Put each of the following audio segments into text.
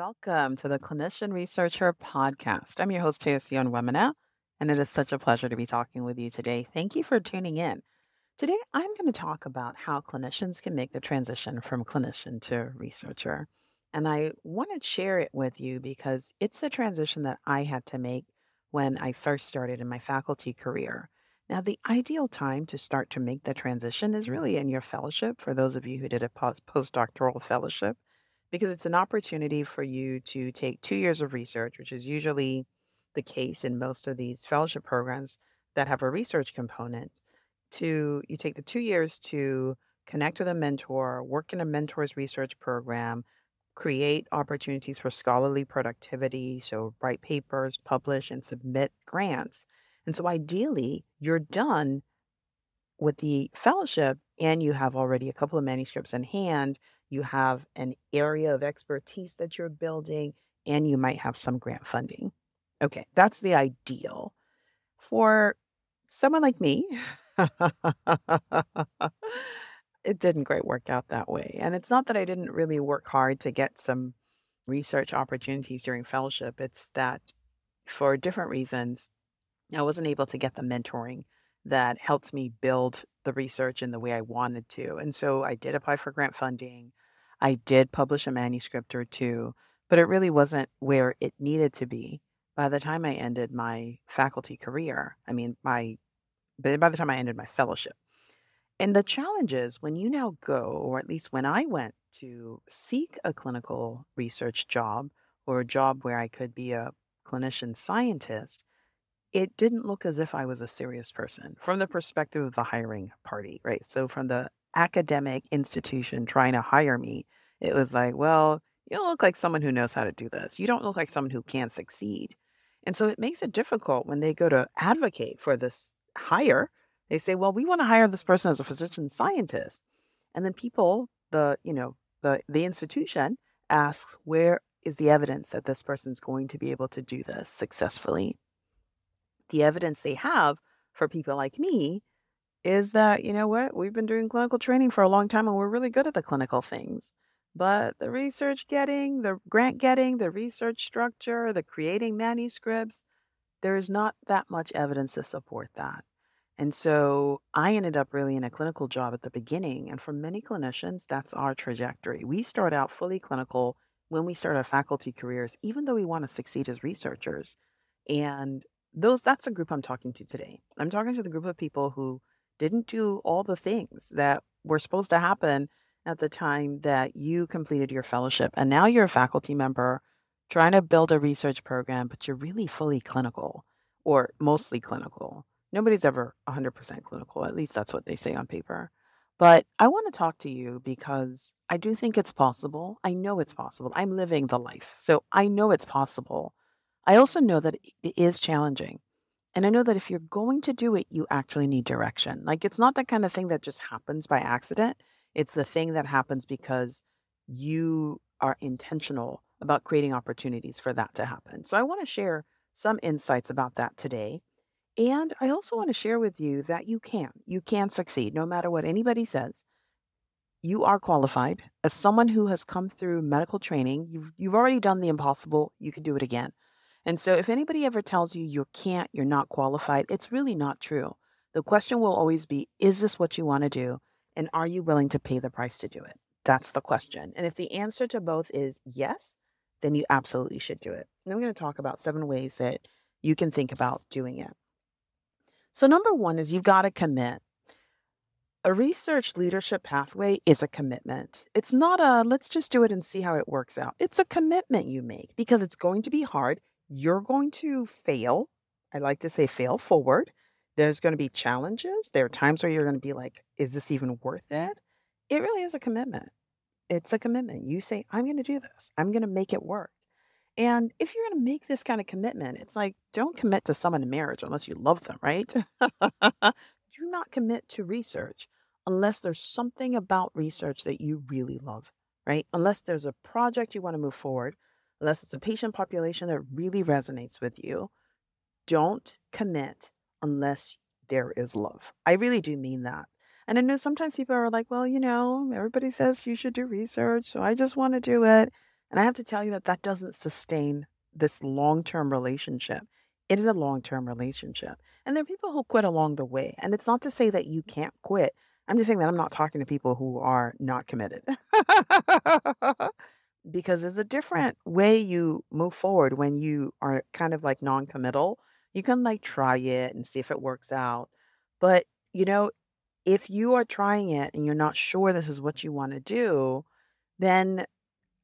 Welcome to the Clinician Researcher Podcast. I'm your host, Toyosi Onwuemene, and it is such a pleasure to be talking with you today. Thank you for tuning in. Today, I'm going to talk about how clinicians can make the transition from clinician to researcher. And I want to share it with you because it's a transition that I had to make when I first started in my faculty career. Now, the ideal time to start to make the transition is really in your fellowship, for those of you who did a postdoctoral fellowship because it's an opportunity for you to take two years of research, which is usually the case in most of these fellowship programs that have a research component. To you take the two years to connect with a mentor, work in a mentor's research program, create opportunities for scholarly productivity, so write papers, publish, and submit grants. And so ideally, you're done with the fellowship and you have already a couple of manuscripts in hand you have an area of expertise that you're building, and you might have some grant funding. Okay, that's the ideal. For someone like me, it didn't quite work out that way. And it's not that I didn't really work hard to get some research opportunities during fellowship, it's that for different reasons, I wasn't able to get the mentoring that helps me build the research in the way I wanted to. And so I did apply for grant funding. I did publish a manuscript or two, but it really wasn't where it needed to be by the time I ended my faculty career. I mean, my by the time I ended my fellowship. And the challenge is when you now go, or at least when I went to seek a clinical research job or a job where I could be a clinician scientist, it didn't look as if I was a serious person from the perspective of the hiring party, right? So, from the academic institution trying to hire me, it was like, well, you don't look like someone who knows how to do this. You don't look like someone who can succeed. And so it makes it difficult when they go to advocate for this hire. They say, well, we want to hire this person as a physician scientist. And then people, the, you know, the, the institution asks, where is the evidence that this person's going to be able to do this successfully? The evidence they have for people like me is that, you know what, we've been doing clinical training for a long time and we're really good at the clinical things. But the research getting, the grant getting, the research structure, the creating manuscripts, there is not that much evidence to support that. And so I ended up really in a clinical job at the beginning. And for many clinicians, that's our trajectory. We start out fully clinical when we start our faculty careers, even though we want to succeed as researchers. And those that's a group I'm talking to today. I'm talking to the group of people who didn't do all the things that were supposed to happen at the time that you completed your fellowship. And now you're a faculty member trying to build a research program, but you're really fully clinical or mostly clinical. Nobody's ever 100% clinical. At least that's what they say on paper. But I want to talk to you because I do think it's possible. I know it's possible. I'm living the life. So I know it's possible. I also know that it is challenging. And I know that if you're going to do it, you actually need direction. Like it's not that kind of thing that just happens by accident. It's the thing that happens because you are intentional about creating opportunities for that to happen. So I want to share some insights about that today. And I also want to share with you that you can. You can succeed no matter what anybody says. You are qualified. As someone who has come through medical training, you've, you've already done the impossible. You can do it again. And so if anybody ever tells you you can't, you're not qualified, it's really not true. The question will always be is this what you want to do? And are you willing to pay the price to do it? That's the question. And if the answer to both is yes, then you absolutely should do it. And I'm going to talk about seven ways that you can think about doing it. So, number one is you've got to commit. A research leadership pathway is a commitment. It's not a let's just do it and see how it works out. It's a commitment you make because it's going to be hard. You're going to fail. I like to say fail forward. There's going to be challenges. There are times where you're going to be like, is this even worth it? It really is a commitment. It's a commitment. You say, I'm going to do this, I'm going to make it work. And if you're going to make this kind of commitment, it's like, don't commit to someone in marriage unless you love them, right? do not commit to research unless there's something about research that you really love, right? Unless there's a project you want to move forward, unless it's a patient population that really resonates with you, don't commit unless there is love. I really do mean that. And I know sometimes people are like, well, you know, everybody says you should do research, so I just want to do it. And I have to tell you that that doesn't sustain this long term relationship. It is a long term relationship. And there are people who quit along the way. And it's not to say that you can't quit. I'm just saying that I'm not talking to people who are not committed. because there's a different way you move forward when you are kind of like non committal. You can like try it and see if it works out. But, you know, if you are trying it and you're not sure this is what you want to do, then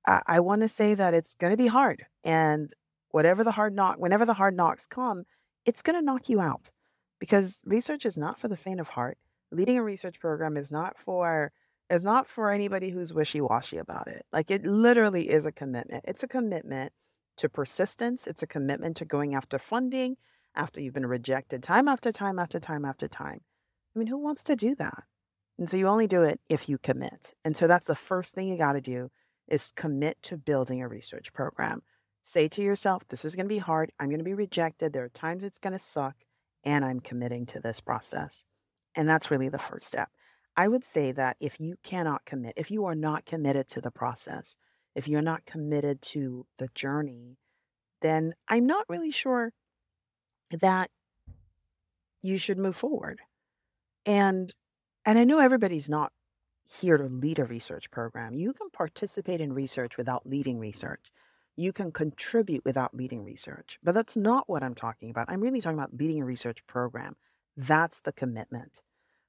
I, I want to say that it's going to be hard. And whatever the hard knock, whenever the hard knocks come, it's going to knock you out because research is not for the faint of heart. Leading a research program is not for is not for anybody who's wishy-washy about it. Like it literally is a commitment. It's a commitment to persistence, it's a commitment to going after funding after you've been rejected time after time after time after time. I mean, who wants to do that? And so you only do it if you commit. And so that's the first thing you got to do is commit to building a research program. Say to yourself, this is going to be hard. I'm going to be rejected. There are times it's going to suck, and I'm committing to this process. And that's really the first step. I would say that if you cannot commit, if you are not committed to the process, if you're not committed to the journey, then I'm not really sure that you should move forward. And and I know everybody's not here to lead a research program. You can participate in research without leading research. You can contribute without leading research. But that's not what I'm talking about. I'm really talking about leading a research program. That's the commitment.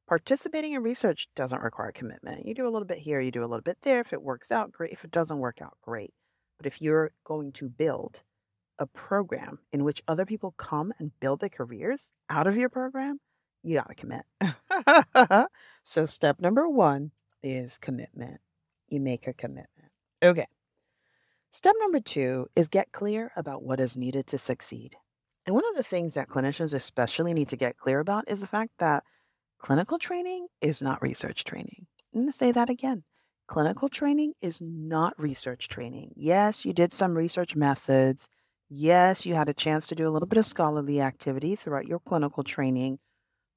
Participating in research doesn't require commitment. You do a little bit here, you do a little bit there. If it works out, great. If it doesn't work out, great. But if you're going to build a program in which other people come and build their careers out of your program, you got to commit. so, step number one is commitment. You make a commitment. Okay. Step number two is get clear about what is needed to succeed. And one of the things that clinicians especially need to get clear about is the fact that clinical training is not research training. I'm going to say that again. Clinical training is not research training. Yes, you did some research methods. Yes, you had a chance to do a little bit of scholarly activity throughout your clinical training,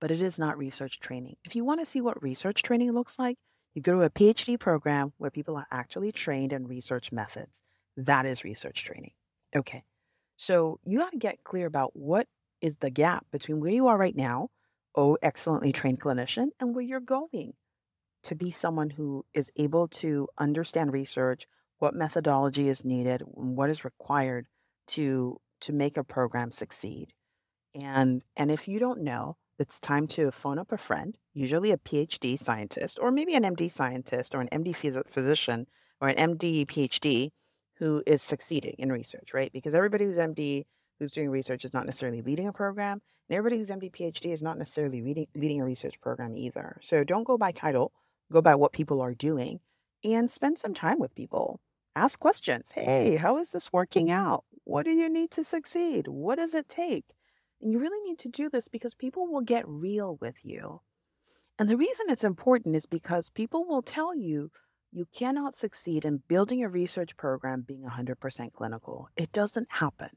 but it is not research training. If you want to see what research training looks like, you go to a PhD program where people are actually trained in research methods. That is research training. Okay. So you got to get clear about what is the gap between where you are right now, oh, excellently trained clinician, and where you're going to be someone who is able to understand research, what methodology is needed, what is required to to make a program succeed. And and if you don't know, it's time to phone up a friend, usually a PhD scientist, or maybe an MD scientist, or an MD phys- physician, or an MD PhD who is succeeding in research, right? Because everybody who's MD who's doing research is not necessarily leading a program, and everybody who's MD PhD is not necessarily reading, leading a research program either. So don't go by title, go by what people are doing, and spend some time with people. Ask questions. Hey, how is this working out? What do you need to succeed? What does it take? And you really need to do this because people will get real with you. And the reason it's important is because people will tell you you cannot succeed in building a research program being 100% clinical. It doesn't happen.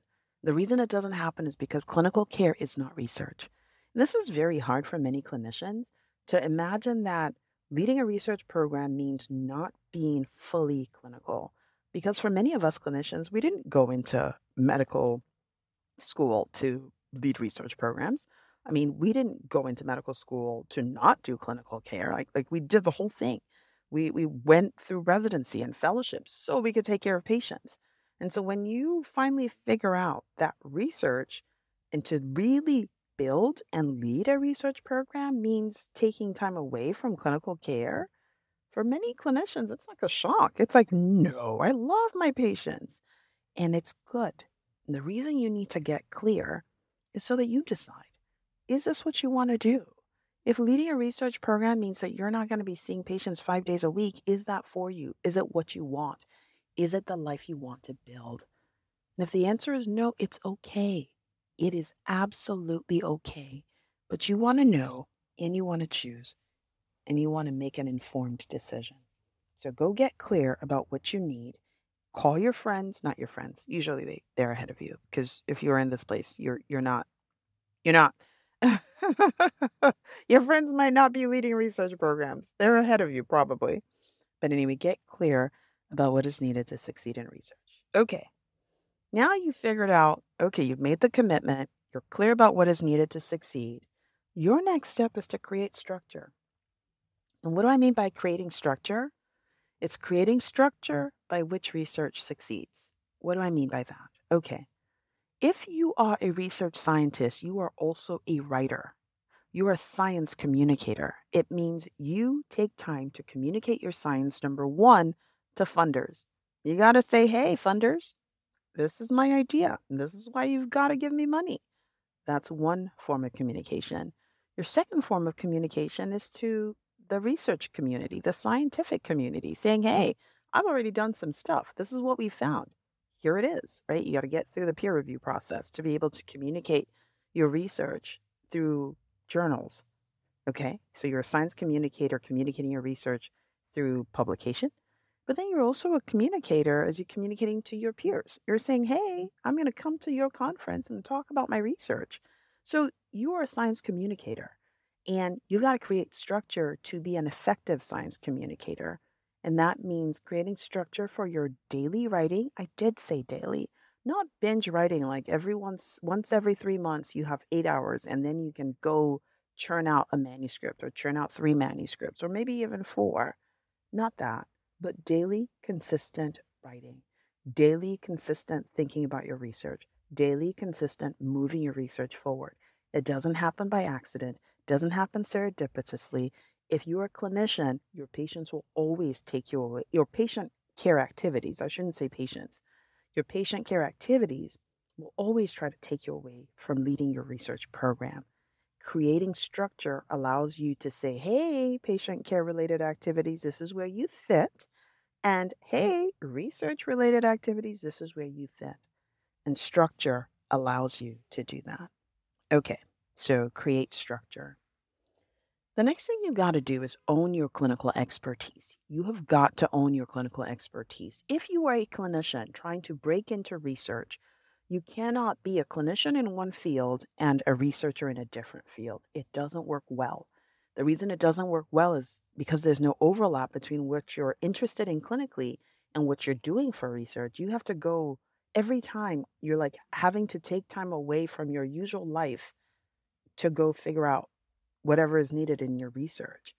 The reason it doesn't happen is because clinical care is not research. And this is very hard for many clinicians to imagine that leading a research program means not being fully clinical. Because for many of us clinicians, we didn't go into medical school to lead research programs. I mean, we didn't go into medical school to not do clinical care. Like like we did the whole thing. We, we went through residency and fellowships so we could take care of patients. And so when you finally figure out that research and to really build and lead a research program means taking time away from clinical care, for many clinicians, it's like a shock. It's like, no, I love my patients. And it's good. And the reason you need to get clear is so that you decide is this what you want to do? If leading a research program means that you're not going to be seeing patients five days a week, is that for you? Is it what you want? Is it the life you want to build? And if the answer is no, it's okay. It is absolutely okay. But you want to know and you want to choose and you want to make an informed decision. So go get clear about what you need. Call your friends, not your friends. Usually they, they're ahead of you because if you're in this place, you're you're not you're not your friends might not be leading research programs. They're ahead of you probably. But anyway, get clear about what is needed to succeed in research. Okay. Now you figured out, okay, you've made the commitment, you're clear about what is needed to succeed. Your next step is to create structure. And what do I mean by creating structure? It's creating structure by which research succeeds. What do I mean by that? Okay. If you are a research scientist, you are also a writer. You're a science communicator. It means you take time to communicate your science, number one, to funders. You got to say, hey, funders, this is my idea. This is why you've got to give me money. That's one form of communication. Your second form of communication is to the research community, the scientific community, saying, hey, I've already done some stuff. This is what we found. Here it is, right? You got to get through the peer review process to be able to communicate your research through journals. Okay. So you're a science communicator communicating your research through publication. But then you're also a communicator as you're communicating to your peers. You're saying, hey, I'm going to come to your conference and talk about my research. So you are a science communicator. And you've got to create structure to be an effective science communicator. And that means creating structure for your daily writing. I did say daily, not binge writing like every once once every 3 months you have 8 hours and then you can go churn out a manuscript or churn out 3 manuscripts or maybe even 4. Not that, but daily consistent writing. Daily consistent thinking about your research. Daily consistent moving your research forward. It doesn't happen by accident doesn't happen serendipitously. If you're a clinician, your patients will always take you away. Your patient care activities, I shouldn't say patients, your patient care activities will always try to take you away from leading your research program. Creating structure allows you to say, hey, patient care related activities, this is where you fit. And hey, research related activities, this is where you fit. And structure allows you to do that. Okay. So create structure. The next thing you've got to do is own your clinical expertise. You have got to own your clinical expertise. If you are a clinician trying to break into research, you cannot be a clinician in one field and a researcher in a different field. It doesn't work well. The reason it doesn't work well is because there's no overlap between what you're interested in clinically and what you're doing for research. You have to go every time you're like having to take time away from your usual life to go figure out whatever is needed in your research.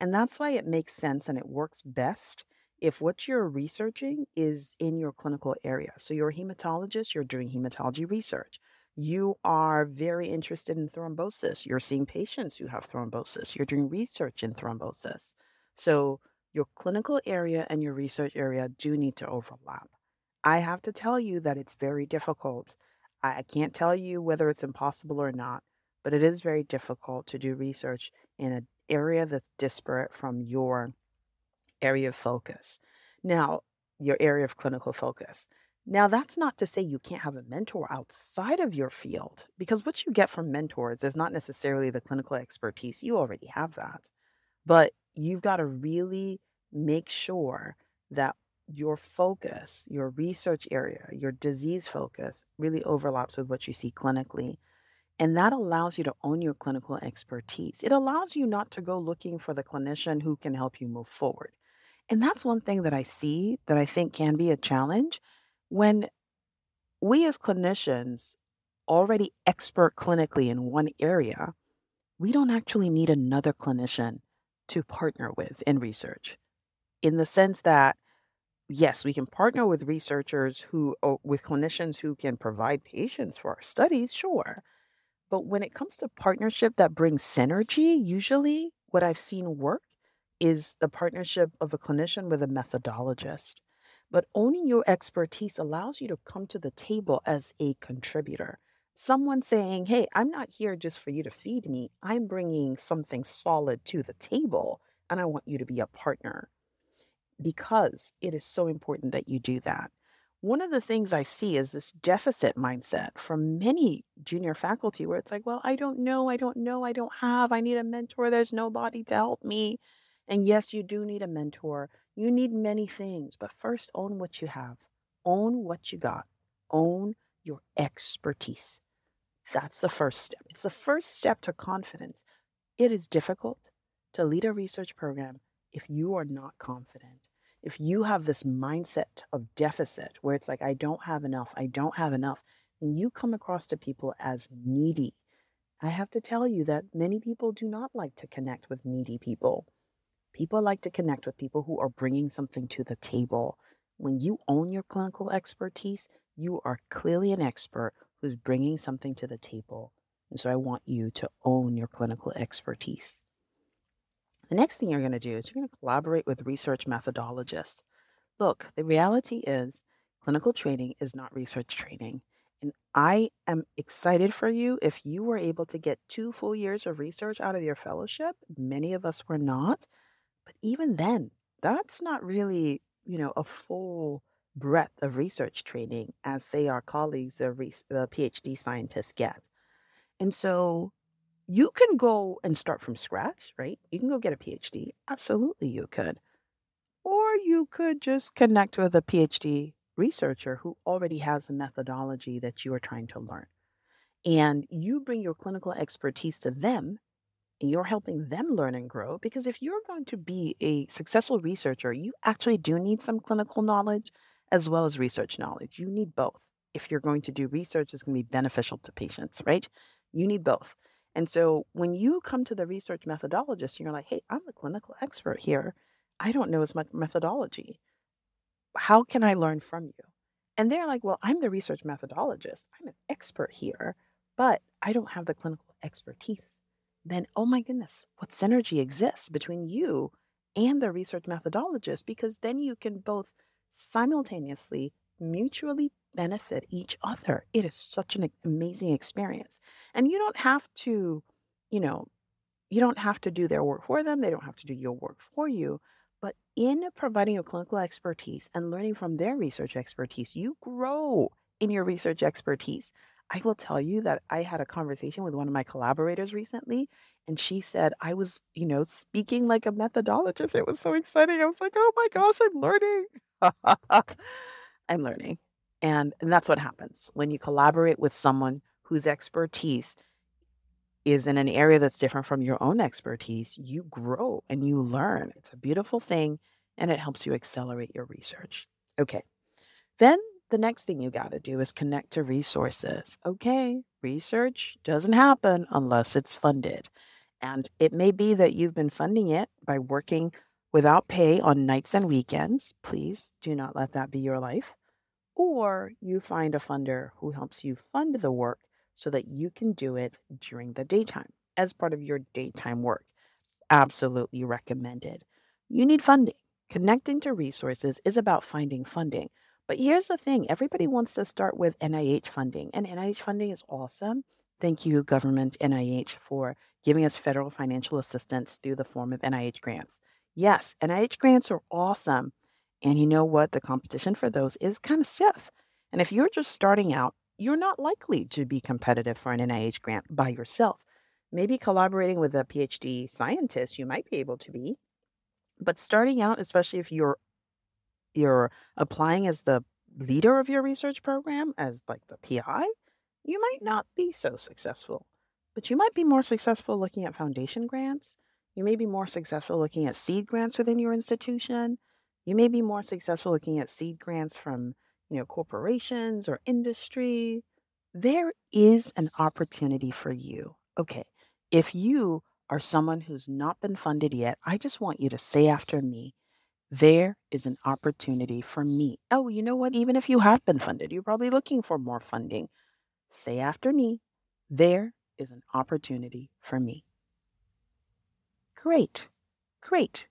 And that's why it makes sense and it works best if what you're researching is in your clinical area. So you're a hematologist, you're doing hematology research. You are very interested in thrombosis. You're seeing patients who have thrombosis. You're doing research in thrombosis. So your clinical area and your research area do need to overlap. I have to tell you that it's very difficult. I can't tell you whether it's impossible or not, but it is very difficult to do research in an area that's disparate from your area of focus. Now, your area of clinical focus. Now, that's not to say you can't have a mentor outside of your field, because what you get from mentors is not necessarily the clinical expertise. You already have that. But you've got to really make sure that your focus, your research area, your disease focus really overlaps with what you see clinically and that allows you to own your clinical expertise. It allows you not to go looking for the clinician who can help you move forward. And that's one thing that I see that I think can be a challenge when we as clinicians already expert clinically in one area, we don't actually need another clinician to partner with in research. in the sense that yes, we can partner with researchers who, oh, with clinicians who can provide patients for our studies, sure. But when it comes to partnership that brings synergy, usually what I've seen work is the partnership of a clinician with a methodologist. But owning your expertise allows you to come to the table as a contributor. Someone saying, Hey, I'm not here just for you to feed me. I'm bringing something solid to the table, and I want you to be a partner because it is so important that you do that. One of the things I see is this deficit mindset from many junior faculty where it's like, well, I don't know, I don't know, I don't have, I need a mentor, there's nobody to help me. And yes, you do need a mentor. You need many things, but first own what you have. Own what you got. Own your expertise. That's the first step. It's the first step to confidence. It is difficult to lead a research program if you are not confident. If you have this mindset of deficit where it's like, I don't have enough, I don't have enough, and you come across to people as needy, I have to tell you that many people do not like to connect with needy people. People like to connect with people who are bringing something to the table. When you own your clinical expertise, you are clearly an expert who's bringing something to the table. And so I want you to own your clinical expertise. The next thing you're going to do is you're going to collaborate with research methodologists. Look, the reality is clinical training is not research training. And I am excited for you if you were able to get two full years of research out of your fellowship. Many of us were not. But even then, that's not really, you know, a full breadth of research training as say our colleagues, the, re- the PhD scientists get. And so you can go and start from scratch, right? You can go get a PhD. Absolutely, you could. Or you could just connect with a PhD researcher who already has a methodology that you are trying to learn. And you bring your clinical expertise to them you're helping them learn and grow because if you're going to be a successful researcher, you actually do need some clinical knowledge as well as research knowledge. You need both. If you're going to do research that's going to be beneficial to patients, right? You need both. And so when you come to the research methodologist, you're like, hey, I'm a clinical expert here. I don't know as much methodology. How can I learn from you? And they're like, well, I'm the research methodologist. I'm an expert here, but I don't have the clinical expertise then oh my goodness, what synergy exists between you and the research methodologist? Because then you can both simultaneously mutually benefit each other. It is such an amazing experience. And you don't have to, you know, you don't have to do their work for them, they don't have to do your work for you. But in providing your clinical expertise and learning from their research expertise, you grow in your research expertise. I will tell you that I had a conversation with one of my collaborators recently, and she said I was, you know, speaking like a methodologist. It was so exciting. I was like, oh my gosh, I'm learning. I'm learning. And, and that's what happens when you collaborate with someone whose expertise is in an area that's different from your own expertise. You grow and you learn. It's a beautiful thing, and it helps you accelerate your research. Okay. Then the next thing you got to do is connect to resources. Okay, research doesn't happen unless it's funded. And it may be that you've been funding it by working without pay on nights and weekends. Please do not let that be your life. Or you find a funder who helps you fund the work so that you can do it during the daytime as part of your daytime work. Absolutely recommended. You need funding. Connecting to resources is about finding funding. But here's the thing everybody wants to start with NIH funding, and NIH funding is awesome. Thank you, government NIH, for giving us federal financial assistance through the form of NIH grants. Yes, NIH grants are awesome. And you know what? The competition for those is kind of stiff. And if you're just starting out, you're not likely to be competitive for an NIH grant by yourself. Maybe collaborating with a PhD scientist, you might be able to be. But starting out, especially if you're you're applying as the leader of your research program, as like the PI, you might not be so successful. But you might be more successful looking at foundation grants. You may be more successful looking at seed grants within your institution. You may be more successful looking at seed grants from, you know, corporations or industry. There is an opportunity for you. Okay. If you are someone who's not been funded yet, I just want you to say after me there is an opportunity for me. Oh, you know what? Even if you have been funded, you're probably looking for more funding. Say after me, there is an opportunity for me. Great, great.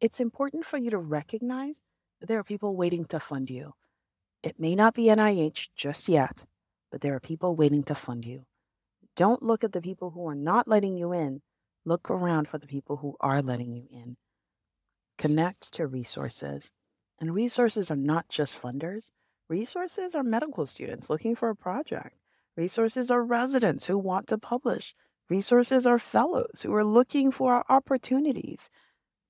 It's important for you to recognize that there are people waiting to fund you. It may not be NIH just yet, but there are people waiting to fund you. Don't look at the people who are not letting you in. Look around for the people who are letting you in. Connect to resources. And resources are not just funders, resources are medical students looking for a project. Resources are residents who want to publish. Resources are fellows who are looking for opportunities.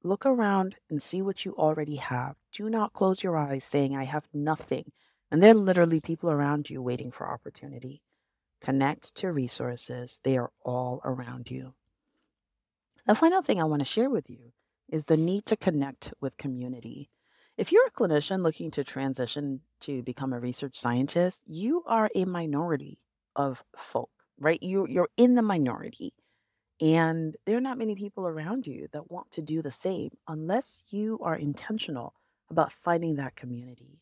Look around and see what you already have. Do not close your eyes saying, I have nothing. And there are literally people around you waiting for opportunity. Connect to resources, they are all around you. The final thing I want to share with you is the need to connect with community. If you're a clinician looking to transition to become a research scientist, you are a minority of folk, right? You, you're in the minority. And there are not many people around you that want to do the same unless you are intentional about finding that community.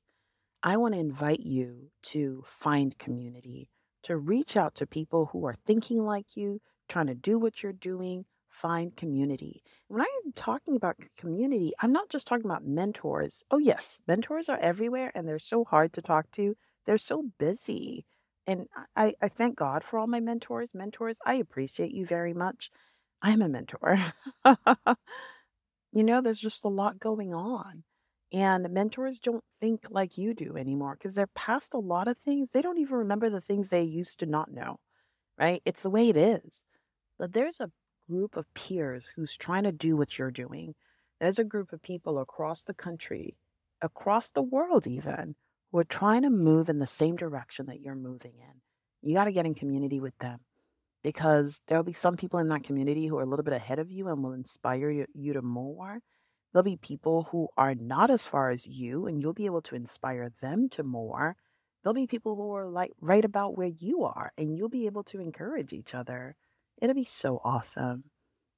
I want to invite you to find community, to reach out to people who are thinking like you, trying to do what you're doing, find community. When I'm talking about community, I'm not just talking about mentors. Oh, yes, mentors are everywhere and they're so hard to talk to. They're so busy. And I, I thank God for all my mentors. Mentors, I appreciate you very much. I'm a mentor. you know, there's just a lot going on. And mentors don't think like you do anymore because they're past a lot of things. They don't even remember the things they used to not know, right? It's the way it is. But there's a group of peers who's trying to do what you're doing. There's a group of people across the country, across the world, even, who are trying to move in the same direction that you're moving in. You got to get in community with them because there'll be some people in that community who are a little bit ahead of you and will inspire you, to more. There'll be people who are not as far as you, and you'll be able to inspire them to more. There'll be people who are like right about where you are, and you'll be able to encourage each other. It'll be so awesome.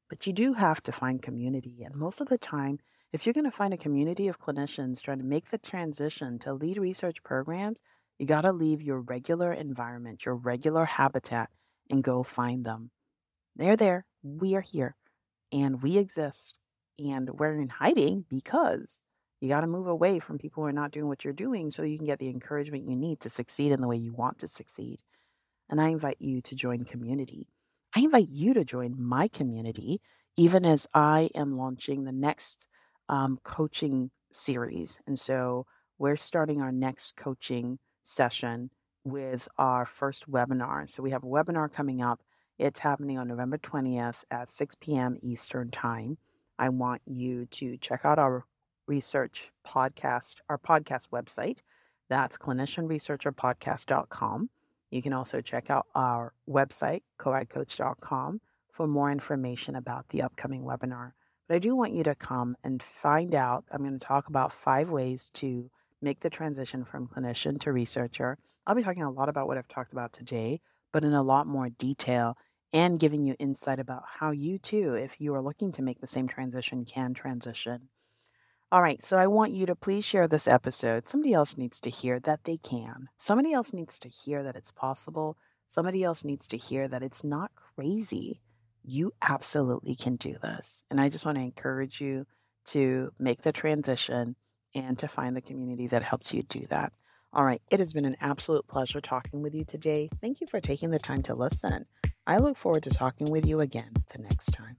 But you do have to find community. And most of the time, if you're going to find a community of clinicians trying to make the transition to lead research programs, you got to leave your regular environment, your regular habitat, and go find them. They're there. We are here. And we exist. And we're in hiding because you got to move away from people who are not doing what you're doing so you can get the encouragement you need to succeed in the way you want to succeed. And I invite you to join community. I invite you to join my community, even as I am launching the next um, coaching series. And so we're starting our next coaching session with our first webinar. So we have a webinar coming up. It's happening on November 20th at 6 p.m. Eastern Time. I want you to check out our research podcast, our podcast website. That's clinicianresearcherpodcast.com. You can also check out our website, coagcoach.com, for more information about the upcoming webinar. But I do want you to come and find out. I'm going to talk about five ways to make the transition from clinician to researcher. I'll be talking a lot about what I've talked about today, but in a lot more detail and giving you insight about how you too, if you are looking to make the same transition, can transition. All right, so I want you to please share this episode. Somebody else needs to hear that they can. Somebody else needs to hear that it's possible. Somebody else needs to hear that it's not crazy. You absolutely can do this. And I just want to encourage you to make the transition and to find the community that helps you do that. All right, it has been an absolute pleasure talking with you today. Thank you for taking the time to listen. I look forward to talking with you again the next time.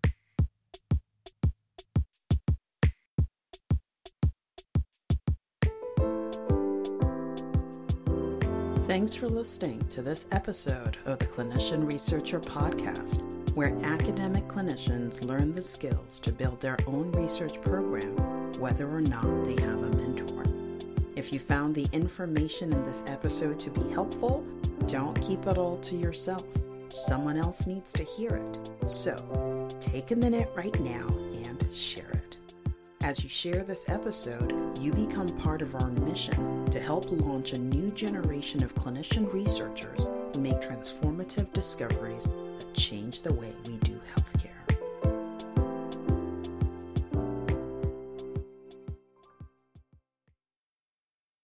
Thanks for listening to this episode of the Clinician Researcher Podcast, where academic clinicians learn the skills to build their own research program, whether or not they have a mentor. If you found the information in this episode to be helpful, don't keep it all to yourself. Someone else needs to hear it. So take a minute right now and share it. As you share this episode, you become part of our mission to help launch a new generation of clinician researchers who make transformative discoveries that change the way we do healthcare.